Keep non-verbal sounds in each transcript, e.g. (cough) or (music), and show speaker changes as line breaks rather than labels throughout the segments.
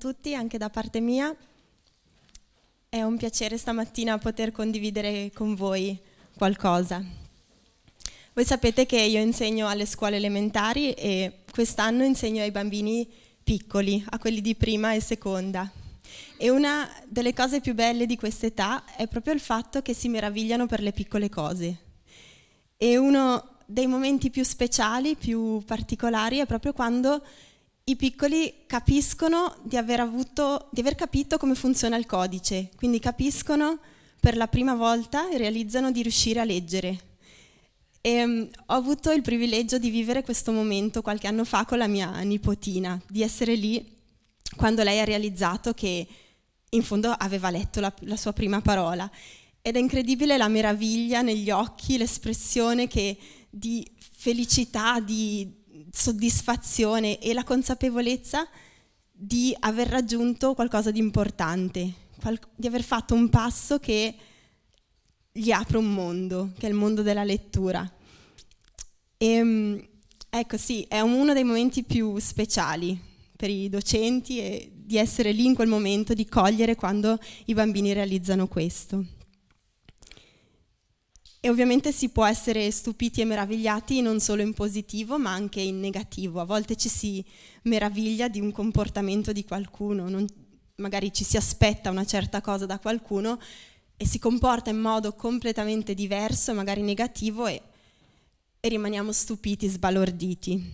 tutti, anche da parte mia. È un piacere stamattina poter condividere con voi qualcosa. Voi sapete che io insegno alle scuole elementari e quest'anno insegno ai bambini piccoli, a quelli di prima e seconda. E una delle cose più belle di quest'età è proprio il fatto che si meravigliano per le piccole cose. E uno dei momenti più speciali, più particolari, è proprio quando i piccoli capiscono di aver, avuto, di aver capito come funziona il codice, quindi capiscono per la prima volta e realizzano di riuscire a leggere. E, um, ho avuto il privilegio di vivere questo momento qualche anno fa con la mia nipotina, di essere lì quando lei ha realizzato che in fondo aveva letto la, la sua prima parola. Ed è incredibile la meraviglia negli occhi, l'espressione che, di felicità, di soddisfazione e la consapevolezza di aver raggiunto qualcosa di importante, di aver fatto un passo che gli apre un mondo, che è il mondo della lettura. E, ehm, ecco sì, è uno dei momenti più speciali per i docenti e di essere lì in quel momento, di cogliere quando i bambini realizzano questo. E ovviamente si può essere stupiti e meravigliati non solo in positivo, ma anche in negativo. A volte ci si meraviglia di un comportamento di qualcuno, non, magari ci si aspetta una certa cosa da qualcuno e si comporta in modo completamente diverso, magari negativo, e, e rimaniamo stupiti, sbalorditi.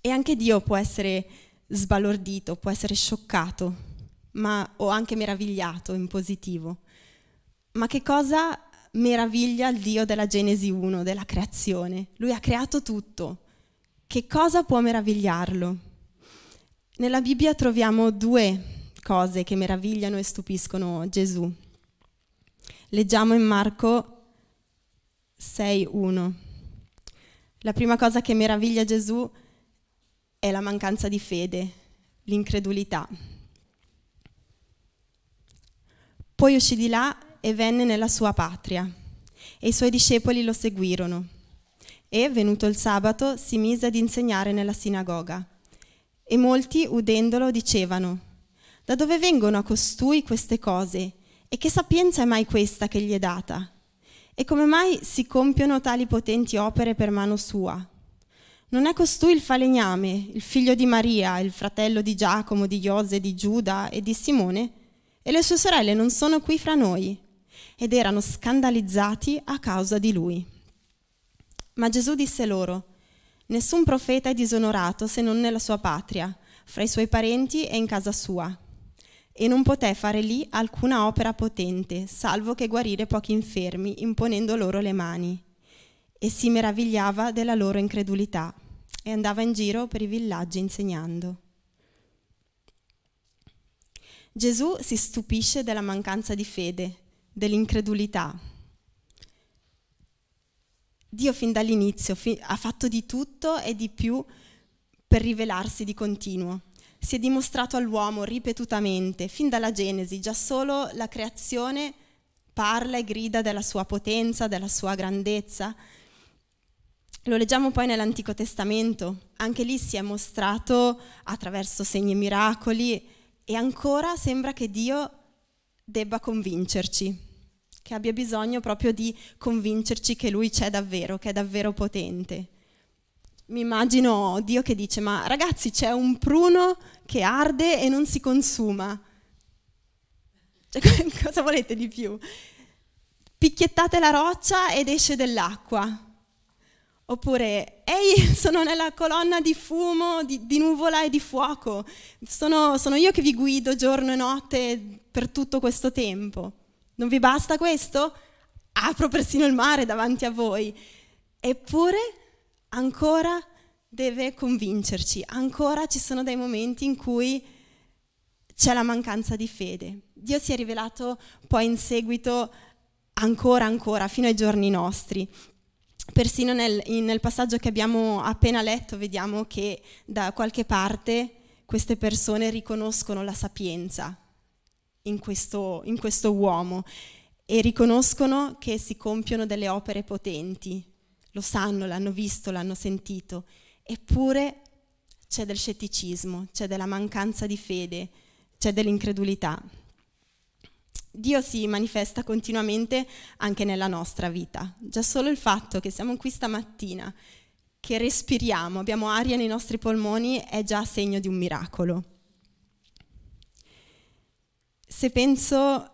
E anche Dio può essere sbalordito, può essere scioccato, ma, o anche meravigliato in positivo. Ma che cosa meraviglia il Dio della Genesi 1, della creazione. Lui ha creato tutto. Che cosa può meravigliarlo? Nella Bibbia troviamo due cose che meravigliano e stupiscono Gesù. Leggiamo in Marco 6.1. La prima cosa che meraviglia Gesù è la mancanza di fede, l'incredulità. Poi uscì di là e venne nella sua patria. E i suoi discepoli lo seguirono. E, venuto il sabato, si mise ad insegnare nella sinagoga. E molti, udendolo, dicevano, Da dove vengono a costui queste cose? E che sapienza è mai questa che gli è data? E come mai si compiono tali potenti opere per mano sua? Non è costui il falegname, il figlio di Maria, il fratello di Giacomo, di Iose, di Giuda e di Simone? E le sue sorelle non sono qui fra noi? Ed erano scandalizzati a causa di lui. Ma Gesù disse loro, Nessun profeta è disonorato se non nella sua patria, fra i suoi parenti e in casa sua. E non poté fare lì alcuna opera potente, salvo che guarire pochi infermi, imponendo loro le mani. E si meravigliava della loro incredulità e andava in giro per i villaggi insegnando. Gesù si stupisce della mancanza di fede dell'incredulità. Dio fin dall'inizio ha fatto di tutto e di più per rivelarsi di continuo. Si è dimostrato all'uomo ripetutamente, fin dalla Genesi, già solo la creazione parla e grida della sua potenza, della sua grandezza. Lo leggiamo poi nell'Antico Testamento, anche lì si è mostrato attraverso segni e miracoli e ancora sembra che Dio debba convincerci, che abbia bisogno proprio di convincerci che Lui c'è davvero, che è davvero potente. Mi immagino Dio che dice, ma ragazzi c'è un pruno che arde e non si consuma. Cioè, (laughs) cosa volete di più? Picchiettate la roccia ed esce dell'acqua. Oppure, ehi, (laughs) sono nella colonna di fumo, di, di nuvola e di fuoco. Sono, sono io che vi guido giorno e notte per tutto questo tempo. Non vi basta questo? Apro persino il mare davanti a voi. Eppure ancora deve convincerci, ancora ci sono dei momenti in cui c'è la mancanza di fede. Dio si è rivelato poi in seguito ancora, ancora, fino ai giorni nostri. Persino nel, nel passaggio che abbiamo appena letto vediamo che da qualche parte queste persone riconoscono la sapienza in questo, in questo uomo e riconoscono che si compiono delle opere potenti, lo sanno, l'hanno visto, l'hanno sentito, eppure c'è del scetticismo, c'è della mancanza di fede, c'è dell'incredulità. Dio si manifesta continuamente anche nella nostra vita. Già solo il fatto che siamo qui stamattina, che respiriamo, abbiamo aria nei nostri polmoni, è già segno di un miracolo. Se penso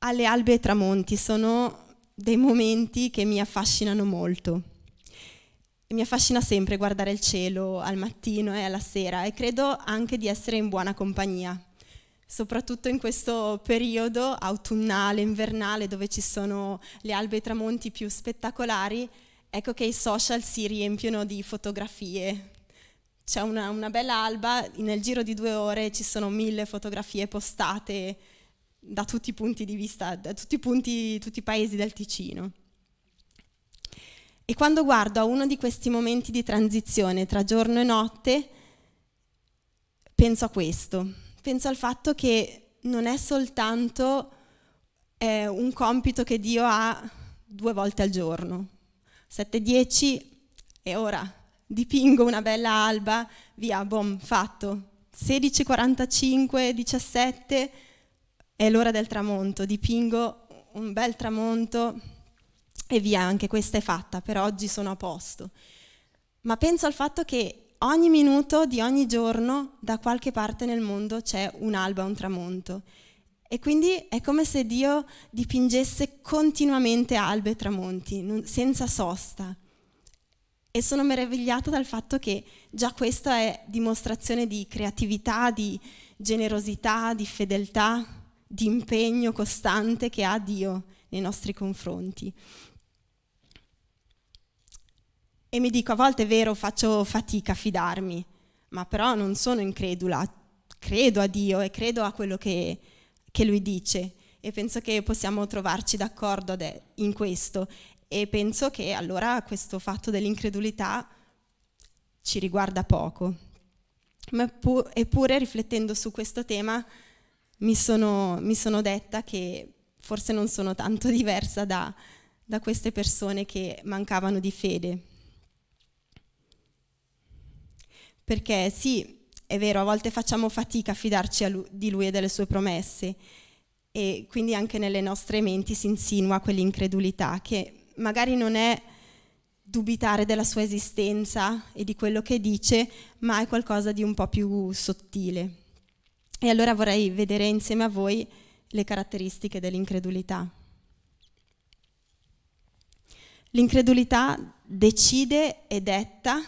alle albe e tramonti, sono dei momenti che mi affascinano molto. Mi affascina sempre guardare il cielo al mattino e alla sera e credo anche di essere in buona compagnia soprattutto in questo periodo autunnale, invernale, dove ci sono le albe e i tramonti più spettacolari, ecco che i social si riempiono di fotografie. C'è una, una bella alba, nel giro di due ore ci sono mille fotografie postate da tutti i punti di vista, da tutti i, punti, tutti i paesi del Ticino. E quando guardo a uno di questi momenti di transizione tra giorno e notte, penso a questo penso al fatto che non è soltanto eh, un compito che Dio ha due volte al giorno. 7-10 e ora dipingo una bella alba, via, bom, fatto. 16.45, 17 è l'ora del tramonto, dipingo un bel tramonto e via, anche questa è fatta, per oggi sono a posto. Ma penso al fatto che ogni minuto di ogni giorno da qualche parte nel mondo c'è un'alba, un tramonto. E quindi è come se Dio dipingesse continuamente albe e tramonti, senza sosta. E sono meravigliata dal fatto che già questa è dimostrazione di creatività, di generosità, di fedeltà, di impegno costante che ha Dio nei nostri confronti. E mi dico, a volte è vero, faccio fatica a fidarmi, ma però non sono incredula, credo a Dio e credo a quello che, che Lui dice. E penso che possiamo trovarci d'accordo in questo e penso che allora questo fatto dell'incredulità ci riguarda poco. Pu- eppure riflettendo su questo tema mi sono, mi sono, detta che forse non sono tanto (laughs) diversa da, da queste persone che mancavano di fede. perché sì, è vero, a volte facciamo fatica a fidarci lui, di lui e delle sue promesse e quindi anche nelle nostre menti si insinua quell'incredulità che magari non è dubitare della sua esistenza e di quello che dice, ma è qualcosa di un po' più sottile. E allora vorrei vedere insieme a voi le caratteristiche dell'incredulità. L'incredulità decide e detta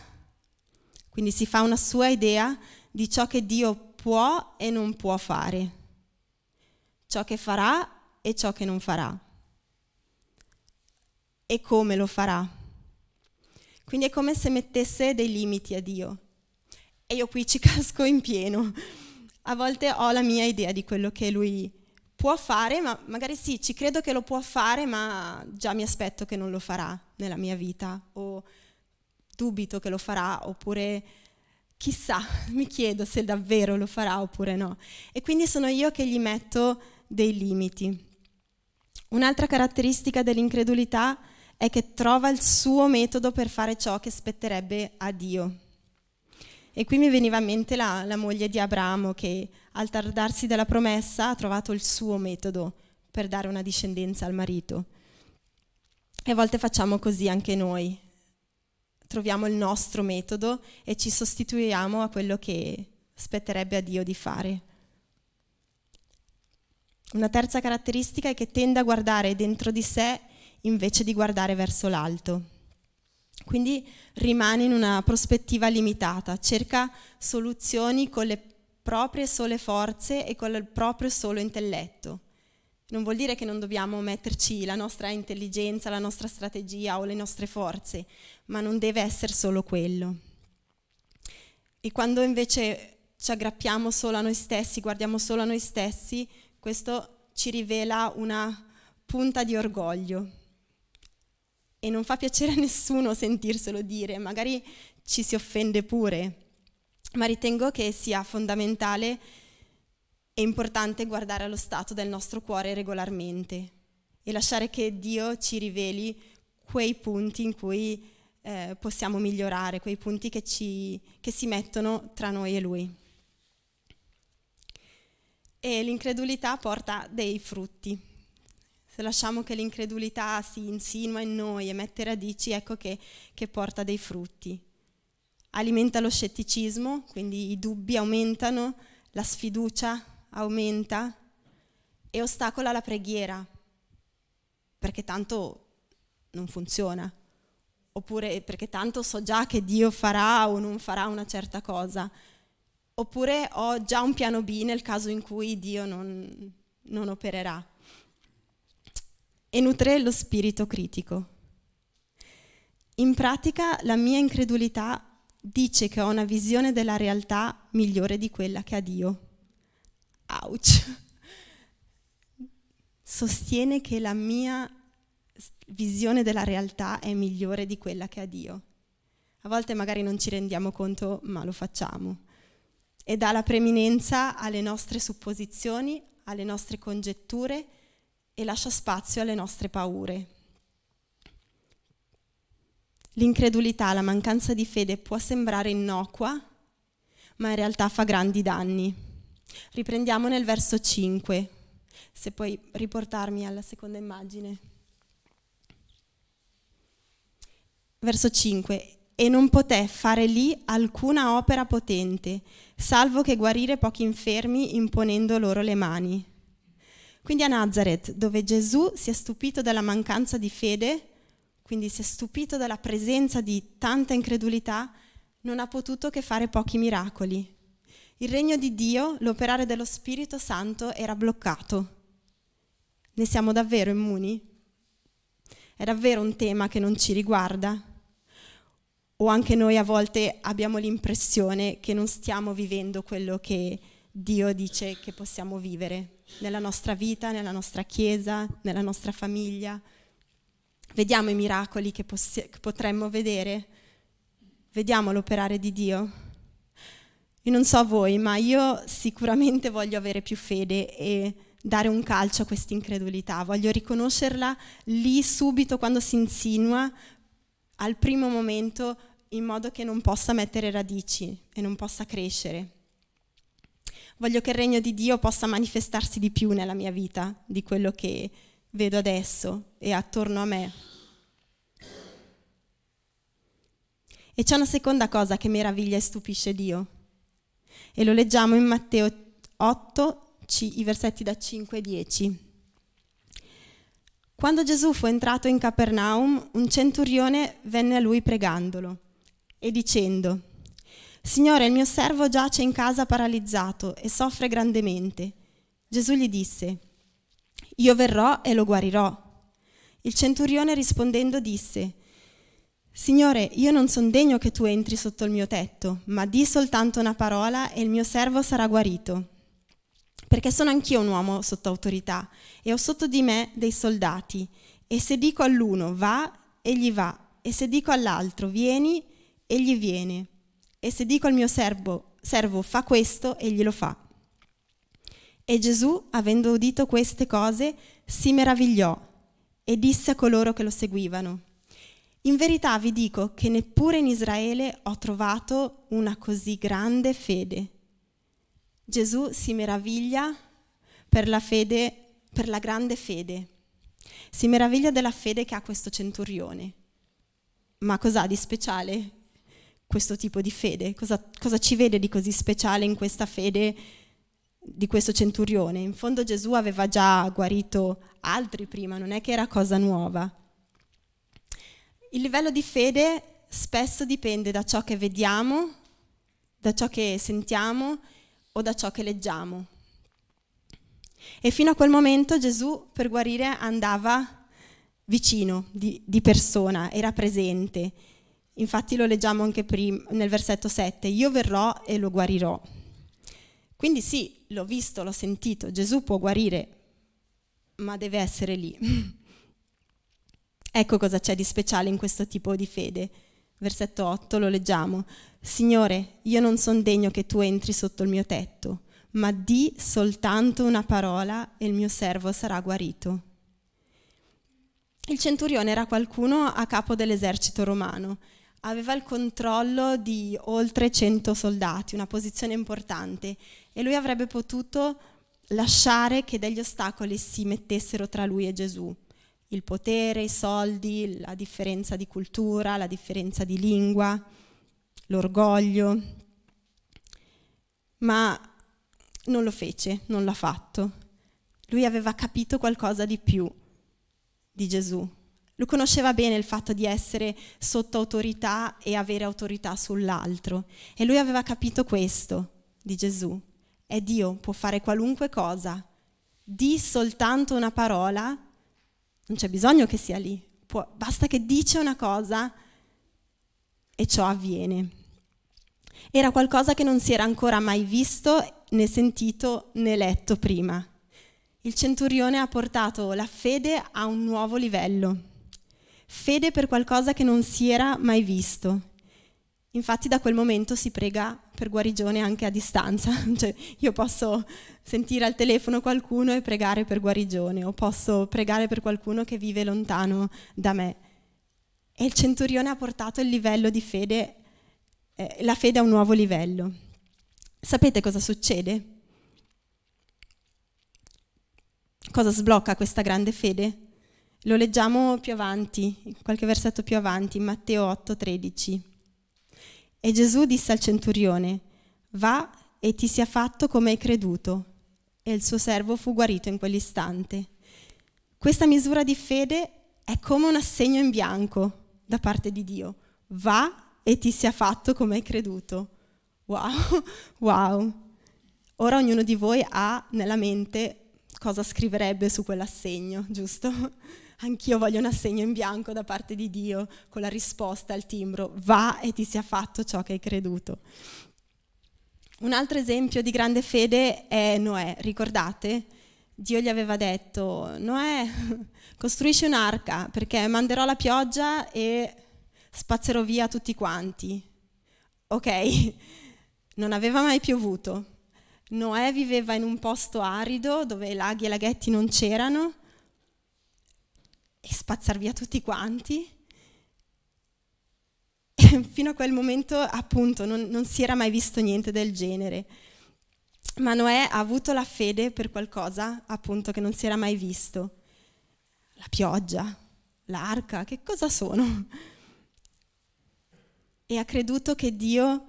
quindi si fa una sua idea di ciò che Dio può e non può fare, ciò che farà e ciò che non farà e come lo farà. Quindi è come se mettesse dei limiti a Dio. E io qui ci (laughs) casco in pieno. A volte ho la mia idea di quello che lui può fare, ma magari sì, ci credo che lo può fare, ma già mi aspetto che non lo farà nella mia vita. O dubito che lo farà, oppure chissà, (laughs) mi chiedo se davvero lo farà oppure no. E quindi sono io che gli metto dei limiti. Un'altra caratteristica dell'incredulità è che trova il suo metodo per fare ciò che spetterebbe a Dio. E qui mi veniva in mente la, la moglie di Abramo che al tardarsi della promessa ha trovato il suo metodo per dare una discendenza al marito. E a volte facciamo così anche noi, troviamo il nostro metodo e ci sostituiamo a quello che spetterebbe a Dio di fare. Una terza caratteristica è che tende a guardare dentro di sé invece di guardare verso l'alto. Quindi rimane in una prospettiva limitata, cerca soluzioni con le proprie sole forze e con il proprio solo intelletto. Non vuol dire che non dobbiamo metterci la nostra intelligenza, la nostra strategia o le nostre forze, ma non deve essere solo quello. E quando invece ci aggrappiamo solo a noi stessi, guardiamo solo a noi stessi, questo ci rivela una punta di orgoglio. E non fa piacere a nessuno sentirselo dire, magari ci si offende pure, ma ritengo che sia fondamentale è importante guardare allo stato del nostro cuore regolarmente e lasciare che Dio ci riveli quei punti in cui eh, possiamo migliorare, quei punti che, ci, che si mettono tra noi e Lui. E l'incredulità porta dei frutti. Se lasciamo che l'incredulità si insinua in noi e mette radici, ecco che, che porta dei frutti. Alimenta lo scetticismo, quindi i dubbi aumentano, la sfiducia aumenta e ostacola la preghiera, perché tanto non funziona, oppure perché tanto so già che Dio farà o non farà una certa cosa, oppure ho già un piano B nel caso in cui Dio non, non opererà. E nutre lo spirito critico. In pratica la mia incredulità dice che ho una visione della realtà migliore di quella che ha Dio. Ouch! Sostiene che la mia visione della realtà è migliore di quella che ha Dio. A volte magari non ci rendiamo conto, ma lo facciamo. E dà la preminenza alle nostre supposizioni, alle nostre congetture e lascia spazio alle nostre paure. L'incredulità, la mancanza di fede può sembrare innocua, ma in realtà fa grandi danni. Riprendiamo nel verso 5, se puoi riportarmi alla seconda immagine. Verso 5. E non poté fare lì alcuna opera potente, salvo che guarire pochi infermi imponendo loro le mani. Quindi a Nazareth, dove Gesù si è stupito della mancanza di fede, quindi si è stupito della presenza di tanta incredulità, non ha potuto che fare pochi miracoli. Il regno di Dio, l'operare dello Spirito Santo era bloccato. Ne siamo davvero immuni? È davvero un tema che non ci riguarda? O anche noi a volte abbiamo l'impressione che non stiamo vivendo quello che Dio dice che possiamo vivere nella nostra vita, nella nostra chiesa, nella nostra famiglia? Vediamo i miracoli che, possi- che potremmo vedere? Vediamo l'operare di Dio? Io non so voi, ma io sicuramente voglio avere più fede e dare un calcio a questa incredulità, voglio riconoscerla lì subito quando si insinua, al primo momento, in modo che non possa mettere radici e non possa crescere. Voglio che il regno di Dio possa manifestarsi di più nella mia vita di quello che vedo adesso e attorno a me. E c'è una seconda cosa che meraviglia e stupisce Dio. E lo leggiamo in Matteo 8, i versetti da 5 e 10. Quando Gesù fu entrato in Capernaum, un centurione venne a lui pregandolo e dicendo, Signore, il mio servo giace in casa paralizzato e soffre grandemente. Gesù gli disse, Io verrò e lo guarirò. Il centurione rispondendo disse, Signore, io non sono degno che tu entri sotto il mio tetto, ma di soltanto una parola e il mio servo sarà guarito perché sono anch'io un uomo sotto autorità e ho sotto di me dei soldati. E se dico all'uno va, egli va, e se dico all'altro vieni, egli viene, e se dico al mio servo, servo fa questo, egli lo fa. E Gesù, avendo udito queste cose, si meravigliò e disse a coloro che lo seguivano, in verità vi dico che neppure in Israele ho trovato una così grande fede. Gesù si meraviglia per la fede, per la grande fede. Si meraviglia della fede che ha questo centurione. Ma cos'ha di speciale questo tipo di fede? Cosa, cosa ci vede di così speciale in questa fede di questo centurione? In fondo Gesù aveva già guarito altri prima, non è che era cosa nuova. Il livello di fede spesso dipende da ciò che vediamo, da ciò che sentiamo o da ciò che leggiamo. E fino a quel momento Gesù per guarire andava vicino di, di persona, era presente. Infatti lo leggiamo anche prima, nel versetto 7, io verrò e lo guarirò. Quindi sì, l'ho visto, l'ho sentito, Gesù può guarire, ma deve essere lì. (laughs) ecco cosa c'è di speciale in questo tipo di fede. Versetto 8 lo leggiamo. Signore, io non sono degno che tu entri sotto il mio tetto, ma di soltanto una parola e il mio servo sarà guarito. Il centurione era qualcuno a capo dell'esercito romano, aveva il controllo di oltre 100 soldati, una posizione importante, e lui avrebbe potuto lasciare che degli ostacoli si mettessero tra lui e Gesù. Il potere, i soldi, la differenza di cultura, la differenza di lingua, l'orgoglio. Ma non lo fece, non l'ha fatto. Lui aveva capito qualcosa di più di Gesù. Lui conosceva bene il fatto di essere sotto autorità e avere autorità sull'altro. E lui aveva capito questo di Gesù. E Dio può fare qualunque cosa. Di soltanto una parola, non c'è bisogno che sia lì. Può, basta che dice una cosa e ciò avviene. Era qualcosa che non si era ancora mai visto, né sentito, né letto prima. Il centurione ha portato la fede a un nuovo livello. Fede per qualcosa che non si era mai visto. Infatti da quel momento si prega per guarigione anche a distanza, (laughs) cioè io posso sentire al telefono qualcuno e pregare per guarigione o posso pregare per qualcuno che vive lontano da me. E il centurione ha portato il livello di fede eh, la fede a un nuovo livello. Sapete cosa succede? Cosa sblocca questa grande fede? Lo leggiamo più avanti, qualche versetto più avanti, in Matteo 8, 13. E Gesù disse al centurione, va e ti sia fatto come hai creduto. E il suo servo fu guarito in quell'istante. Questa misura di fede è come un assegno in bianco da parte di Dio. Va e ti sia fatto come hai creduto. Wow, (laughs) wow. Ora ognuno di voi ha nella mente cosa scriverebbe su quell'assegno, giusto? (laughs) Anch'io voglio un assegno in bianco da parte di Dio con la risposta al timbro, va e ti sia fatto ciò che hai creduto. Un altro esempio di grande fede è Noè, ricordate? Dio gli aveva detto, Noè, (laughs) costruisci un'arca perché manderò la pioggia e spazzerò via tutti quanti. Ok, (laughs) non aveva mai piovuto. Noè viveva in un posto arido dove laghi e laghetti non c'erano e spazzar via tutti quanti. E fino a quel momento appunto non, non si era mai visto niente del genere. Ma Noè ha avuto la fede per qualcosa appunto che non si era mai visto. La pioggia, l'arca, che cosa sono? e ha creduto che Dio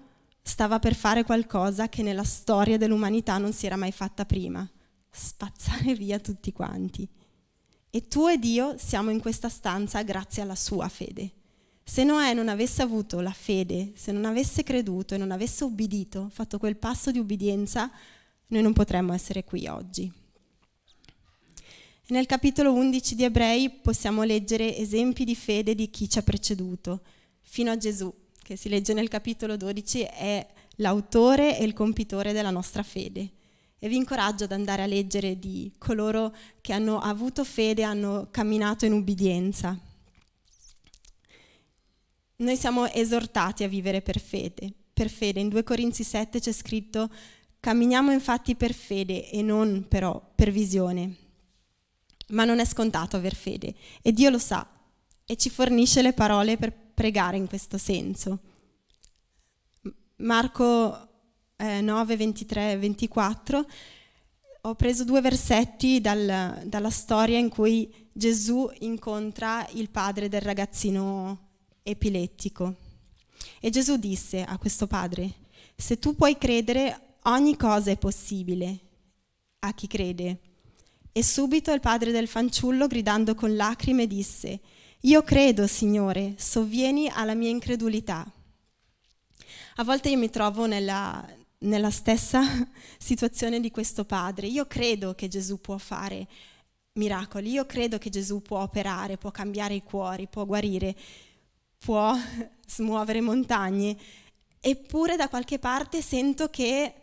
stava per fare qualcosa che nella storia dell'umanità non si era mai fatta prima, spazzare via tutti quanti. E tu e Dio siamo in questa stanza grazie alla sua fede. Se Noè non avesse avuto la fede, se non avesse creduto e non avesse ubbidito, fatto quel passo di ubbidienza, noi non potremmo essere qui oggi. Nel capitolo 11 di Ebrei possiamo leggere esempi di fede di chi ci ha preceduto, fino a Gesù, che si legge nel capitolo 12, è l'autore e il compitore della nostra fede. E vi incoraggio ad andare a leggere di coloro che hanno avuto fede, hanno camminato in ubbidienza. Noi siamo esortati a vivere per fede. Per fede. In 2 Corinzi 7 c'è scritto camminiamo infatti per fede e non però per visione. Ma non è scontato aver fede e Dio lo sa e ci fornisce le parole per pregare in questo senso. Marco eh, 9, 23 e 24 ho preso due versetti dal, dalla storia in cui Gesù incontra il padre del ragazzino epilettico. E Gesù disse a questo padre, se tu puoi credere, ogni cosa è possibile a chi crede. E subito il padre del fanciullo, gridando con lacrime, disse, io credo, Signore, sovvieni alla mia incredulità. A volte io mi trovo nella, nella stessa (laughs) situazione di questo padre. Io credo che Gesù può fare miracoli, io credo che Gesù può operare, può cambiare i cuori, può guarire, può (laughs) smuovere montagne, eppure da qualche parte sento che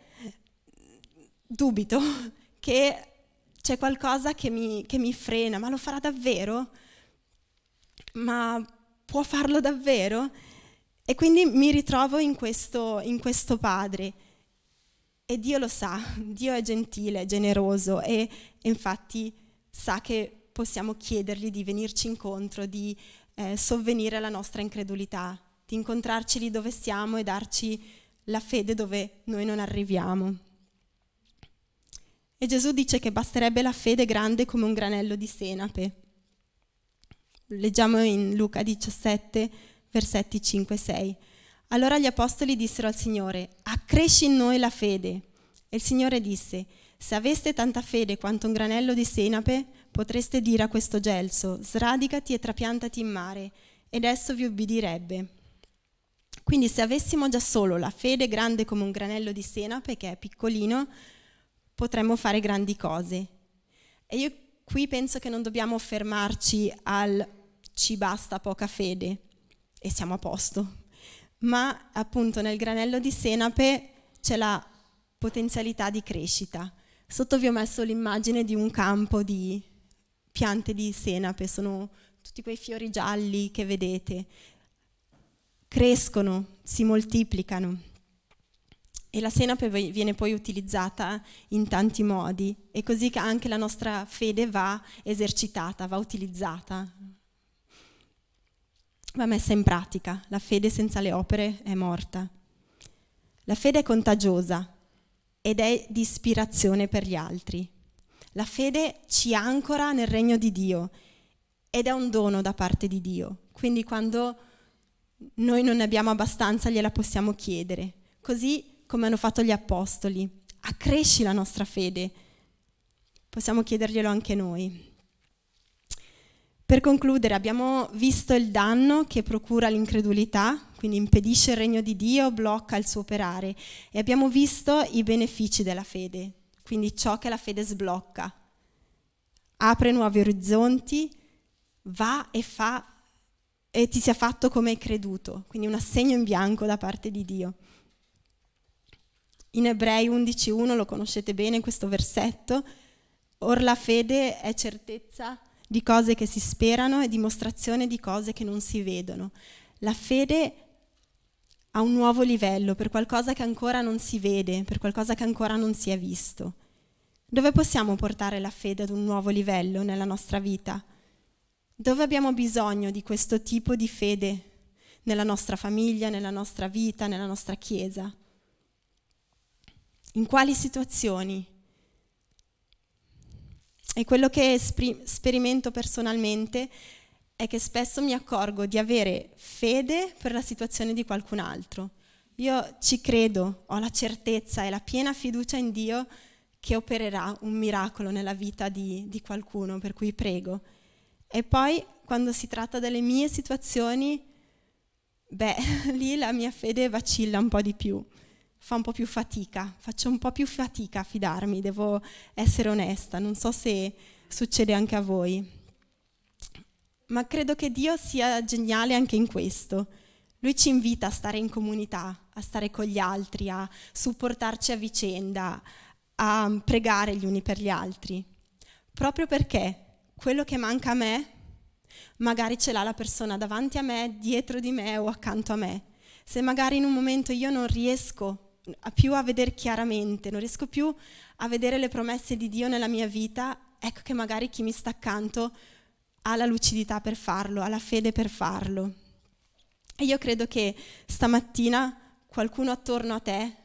dubito, (laughs) che c'è qualcosa che mi, che mi frena, ma lo farà davvero? Ma può farlo davvero? E quindi mi ritrovo in questo, in questo padre. E Dio lo sa, Dio è gentile, è generoso e, e infatti sa che possiamo chiedergli di venirci incontro, di eh, sovvenire alla nostra incredulità, di incontrarci lì dove siamo e darci la fede dove noi non arriviamo. E Gesù dice che basterebbe la fede grande come un granello di senape. Leggiamo in Luca 17, versetti 5 e 6. Allora gli apostoli dissero al Signore, accresci in noi la fede. E il Signore disse, se aveste tanta fede quanto un granello di senape, potreste dire a questo gelso, sradicati e trapiantati in mare, ed esso vi ubbidirebbe. Quindi se avessimo già solo la fede grande come un granello di senape, che è piccolino, potremmo fare grandi cose. E io qui penso che non dobbiamo fermarci al ci basta poca fede e siamo a posto, ma appunto nel granello di senape c'è la potenzialità di crescita. Sotto vi ho messo l'immagine di un campo di piante di senape, sono tutti quei fiori gialli che vedete. Crescono, si moltiplicano. E la senape viene poi utilizzata in tanti modi, e così che anche la nostra fede va esercitata, va utilizzata, va messa in pratica. La fede senza le opere è morta. La fede è contagiosa, ed è di ispirazione per gli altri. La fede ci ancora nel regno di Dio ed è un dono da parte di Dio. Quindi quando noi non ne abbiamo abbastanza gliela possiamo chiedere, così come hanno fatto gli apostoli. Accresci la nostra fede. Possiamo chiederglielo anche noi. Per concludere, abbiamo visto il danno che procura l'incredulità, quindi impedisce il regno di Dio, blocca il suo operare, e abbiamo visto i benefici della fede, quindi ciò che la fede sblocca. Apre nuovi orizzonti, va e fa e ti sia fatto come hai creduto, quindi un assegno in bianco da parte di Dio. In Ebrei 11.1 lo conoscete bene questo versetto, or la fede è certezza di cose che si sperano e dimostrazione di cose che non si vedono. La fede a un nuovo livello, per qualcosa che ancora non si vede, per qualcosa che ancora non si è visto. Dove possiamo portare la fede ad un nuovo livello nella nostra vita? Dove abbiamo bisogno di questo tipo di fede nella nostra famiglia, nella nostra vita, nella nostra chiesa? In quali situazioni? E quello che sperimento personalmente è che spesso mi accorgo di avere fede per la situazione di qualcun altro. Io ci credo, ho la certezza e la piena fiducia in Dio che opererà un miracolo nella vita di, di qualcuno per cui prego. E poi quando si tratta delle mie situazioni, beh, (laughs) lì la mia fede vacilla un po' di più fa un po' più fatica, faccio un po' più fatica a fidarmi, devo essere onesta, non so se succede anche a voi. Ma credo che Dio sia geniale anche in questo. Lui ci invita a stare in comunità, a stare con gli altri, a supportarci a vicenda, a pregare gli uni per gli altri. Proprio perché quello che manca a me, magari ce l'ha la persona davanti a me, dietro di me o accanto a me. Se magari in un momento io non riesco più a vedere chiaramente, non riesco più a vedere le promesse di Dio nella mia vita, ecco che magari chi mi sta accanto ha la lucidità per farlo, ha la fede per farlo. E io credo che stamattina qualcuno attorno a te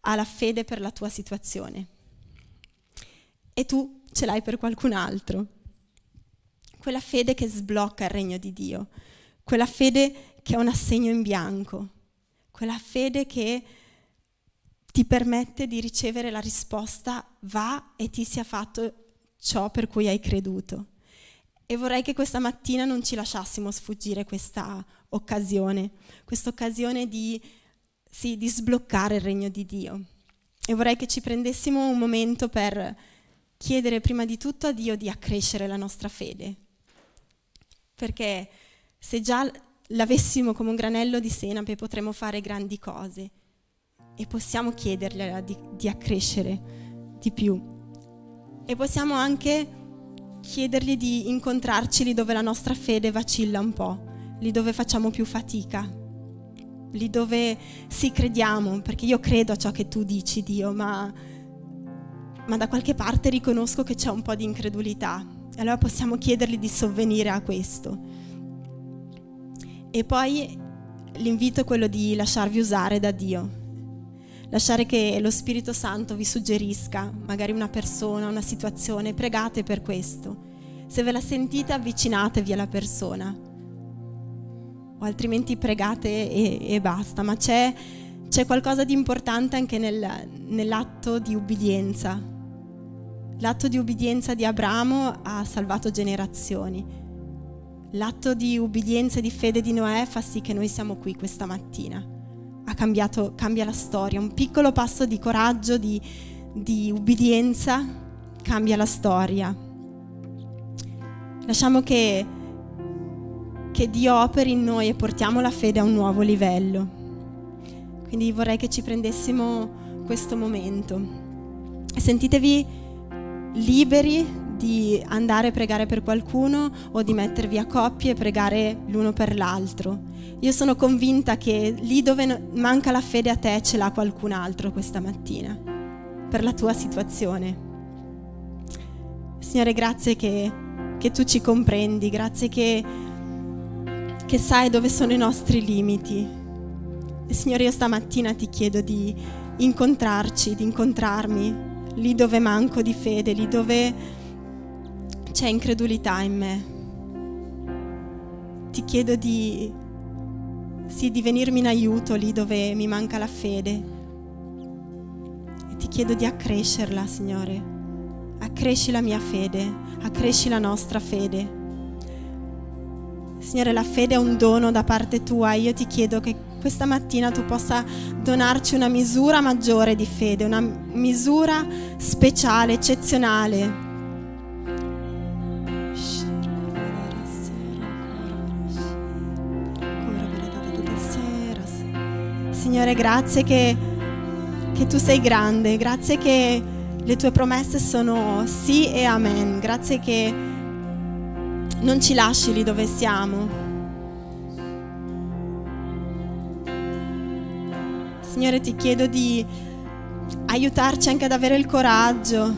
ha la fede per la tua situazione e tu ce l'hai per qualcun altro. Quella fede che sblocca il regno di Dio, quella fede che è un assegno in bianco, quella fede che ti permette di ricevere la risposta va e ti sia fatto ciò per cui hai creduto. E vorrei che questa mattina non ci lasciassimo sfuggire questa occasione, questa occasione di, sì, di sbloccare il regno di Dio. E vorrei che ci prendessimo un momento per chiedere prima di tutto a Dio di accrescere la nostra fede. Perché se già l'avessimo come un granello di senape potremmo fare grandi cose e possiamo chiedergliela di, di accrescere di più. E possiamo anche chiedergli di incontrarci lì dove la nostra fede vacilla un po', lì dove facciamo più fatica, lì dove sì crediamo, perché io credo a ciò che tu dici Dio, ma, ma da qualche parte riconosco che c'è un po' di incredulità Allora possiamo chiedergli di sovvenire a questo. E poi l'invito è quello di lasciarvi usare da Dio. Lasciare che lo Spirito Santo vi suggerisca magari una persona, una situazione, pregate per questo. Se ve la sentite avvicinatevi alla persona o altrimenti pregate e, e basta, ma c'è, c'è, qualcosa di importante anche nel, nell'atto di ubbidienza. L'atto di ubbidienza di Abramo ha salvato generazioni. L'atto di ubbidienza e di fede di Noè fa sì che noi siamo qui questa mattina. Ha cambiato, cambia la storia. Un piccolo passo di coraggio, di, di ubbidienza cambia la storia. Lasciamo che che Dio operi in noi e portiamo la fede a un nuovo livello. Quindi vorrei che ci prendessimo questo momento. Sentitevi liberi di andare a pregare per qualcuno o di mettervi a coppie e pregare l'uno per l'altro. Io sono convinta che lì dove manca la fede a te ce l'ha qualcun altro questa mattina, per la tua situazione. Signore, grazie che, che tu ci comprendi, grazie che che sai dove sono i nostri limiti. Signore, io stamattina ti chiedo di incontrarci, di incontrarmi lì dove manco di fede, lì dove c'è incredulità in me. Ti chiedo di, sì, di venirmi in aiuto lì dove mi manca la fede. E ti chiedo di accrescerla, Signore. Accresci la mia fede, accresci la nostra fede. Signore, la fede è un dono da parte tua. Io ti chiedo che questa mattina tu possa donarci una misura maggiore di fede, una misura speciale, eccezionale. Signore, grazie che, che tu sei grande, grazie che le tue promesse sono sì e amen, grazie che non ci lasci lì dove siamo. Signore, ti chiedo di aiutarci anche ad avere il coraggio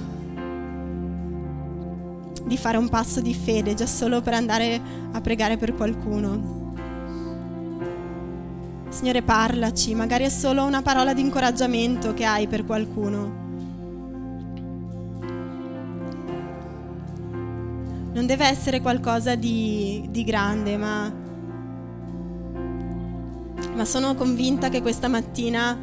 di fare un passo di fede già solo per andare a pregare per qualcuno. Signore, parlaci, magari è solo una parola di incoraggiamento che hai per qualcuno. non deve essere qualcosa di, di grande, ma, ma sono convinta che questa mattina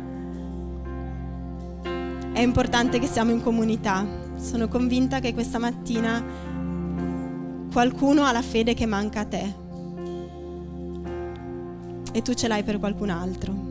è importante che siamo in comunità. Sono convinta che questa mattina qualcuno ha la fede che manca a te e tu ce l'hai per qualcun altro.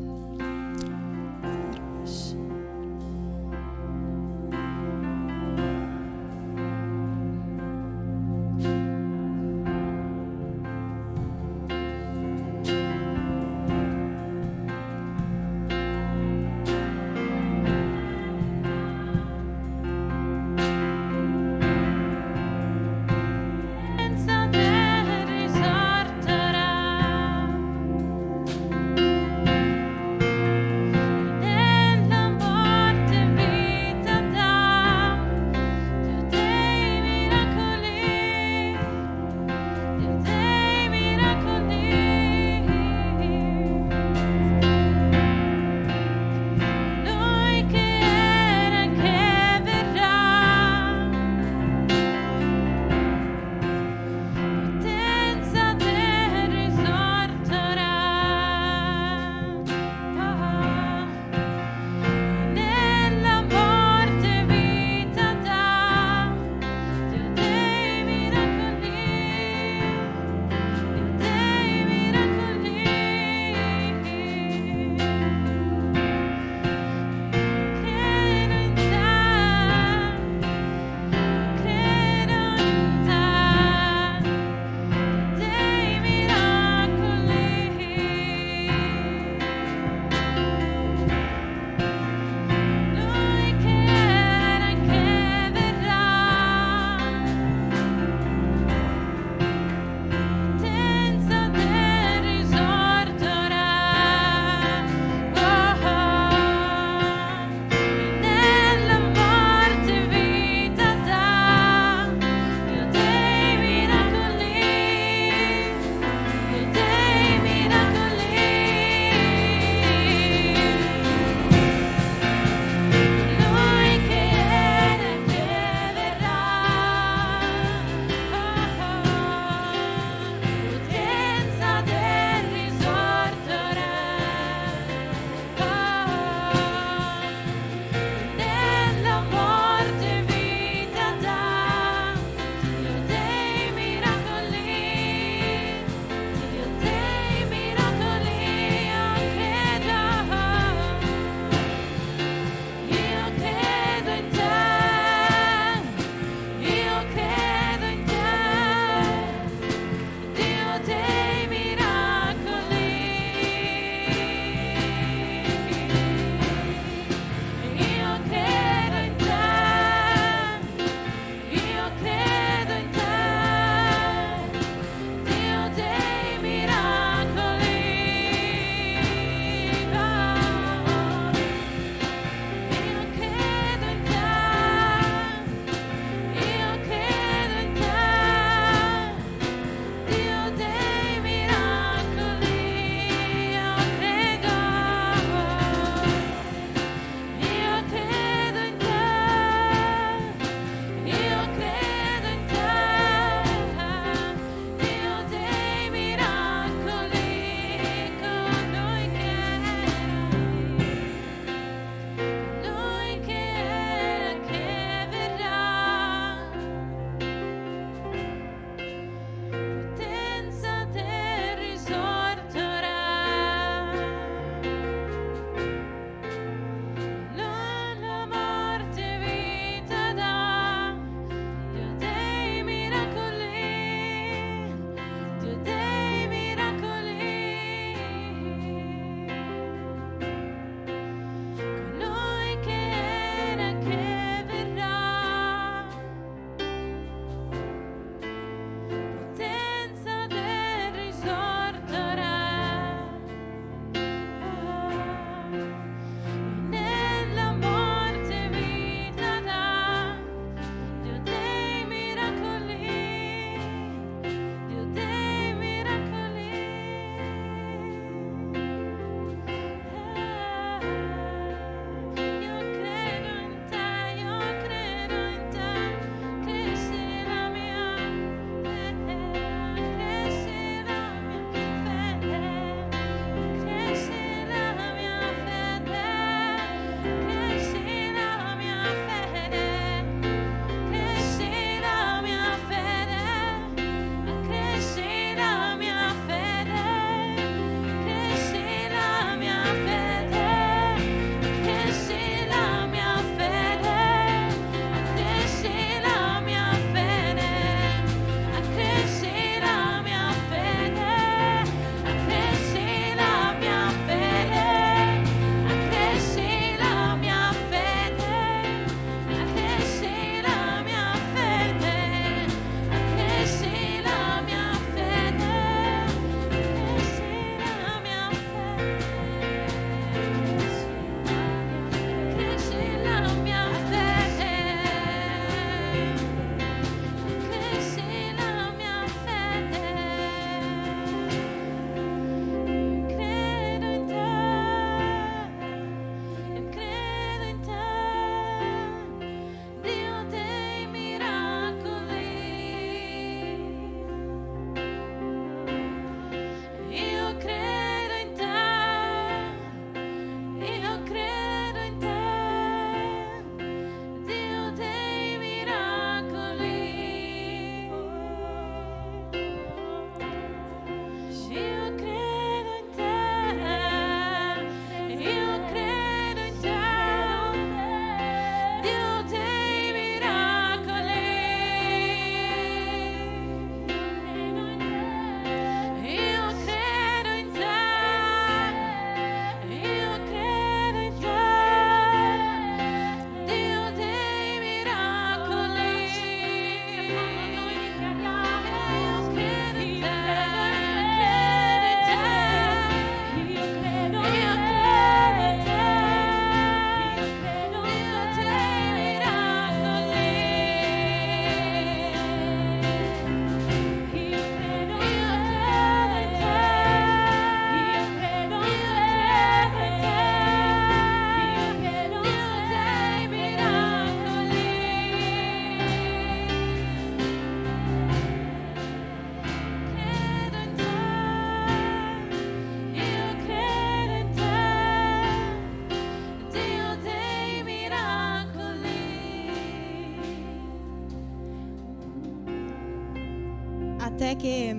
Che,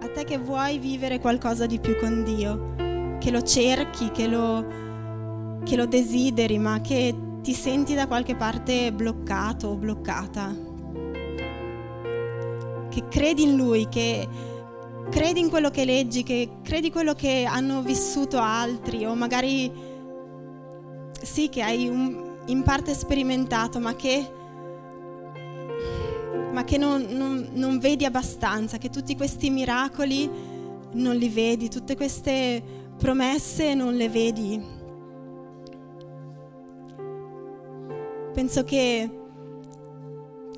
a te che vuoi vivere qualcosa di più con Dio, che lo cerchi, che lo, che lo desideri, ma che ti senti da qualche parte bloccato o bloccata. Che credi in Lui, che credi in quello che leggi, che credi quello che hanno vissuto altri o magari sì che hai un, in parte sperimentato, ma che, ma che non, non, non vedi abbastanza, che tutti questi miracoli non li vedi, tutte queste promesse non le vedi. Penso che,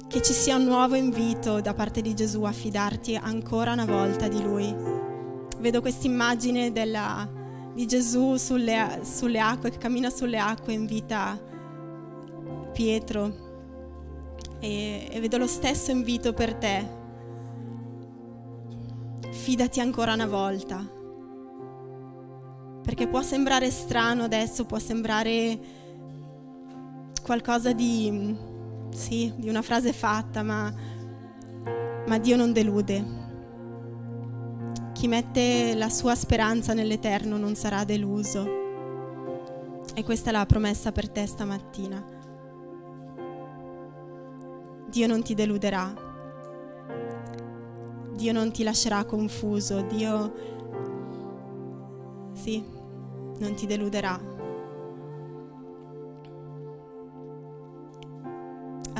che ci sia un nuovo invito da parte di Gesù a fidarti ancora una volta di Lui. Vedo questa immagine di Gesù sulle, sulle acque, che cammina sulle acque e invita Pietro. E, e vedo lo stesso invito per te. Fidati ancora una volta. Perché può sembrare strano adesso, può sembrare qualcosa di, sì, di una frase fatta, ma, ma Dio non delude. Chi mette la sua speranza nell'Eterno non sarà deluso. E questa è la promessa per te stamattina. Dio non ti deluderà. Dio non ti lascerà confuso. Dio, sì, non ti deluderà.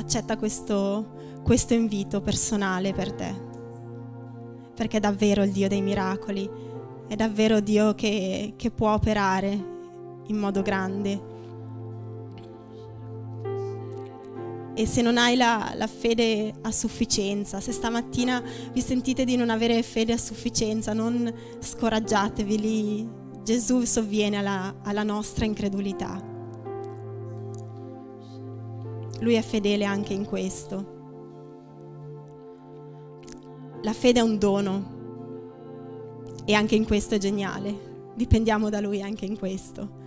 accetta questo, questo invito personale per te, perché è davvero il Dio dei miracoli, è davvero Dio che, che può operare in modo grande. E se non hai la, la, fede a sufficienza, se stamattina vi sentite di non avere fede a sufficienza, non scoraggiatevi lì, Gesù sovviene alla, alla nostra incredulità. Lui è fedele anche in questo. La fede è un dono e anche in questo è geniale. Dipendiamo da Lui anche in questo.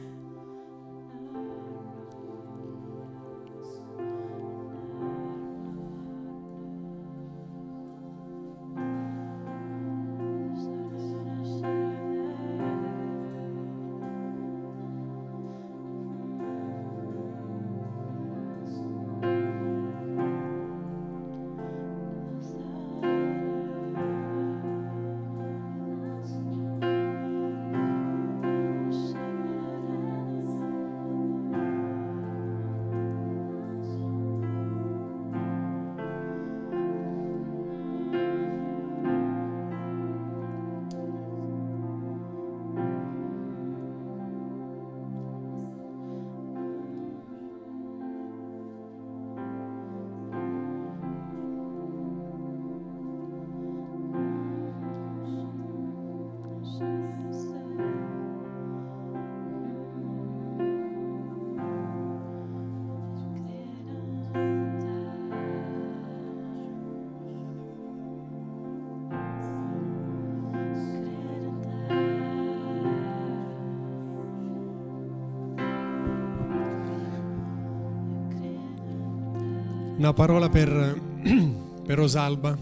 Una parola per, (clears throat) per Rosalba.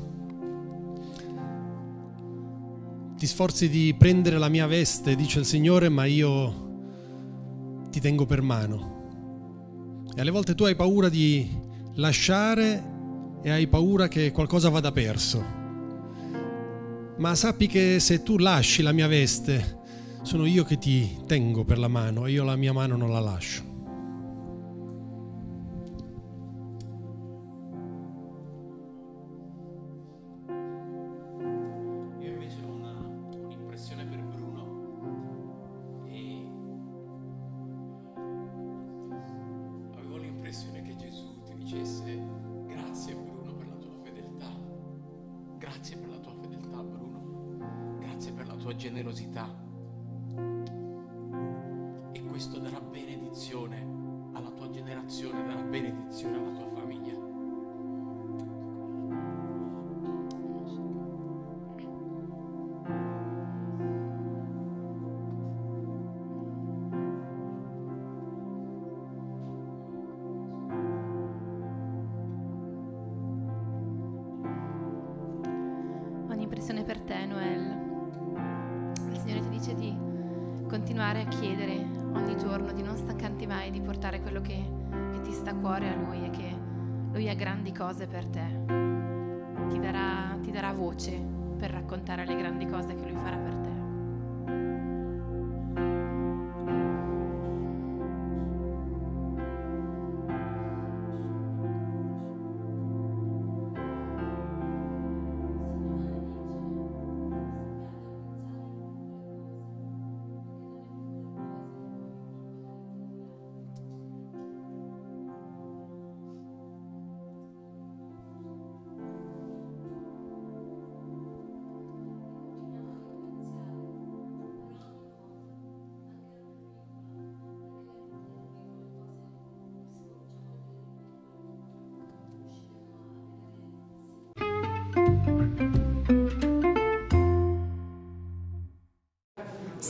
Ti sforzi di prendere la mia veste, dice il Signore, ma io ti tengo per mano. E alle volte tu hai paura di lasciare e hai paura che qualcosa vada perso. Ma sappi che se tu lasci la mia veste, sono io che ti tengo per la mano e io la mia mano non la lascio. te Noel.
Il Signore ti dice di continuare a chiedere ogni giorno, di non stancarti mai, di portare quello che, che ti sta a cuore a Lui e che Lui ha grandi cose per te. Ti darà, ti darà voce per raccontare le grandi cose che Lui farà per te.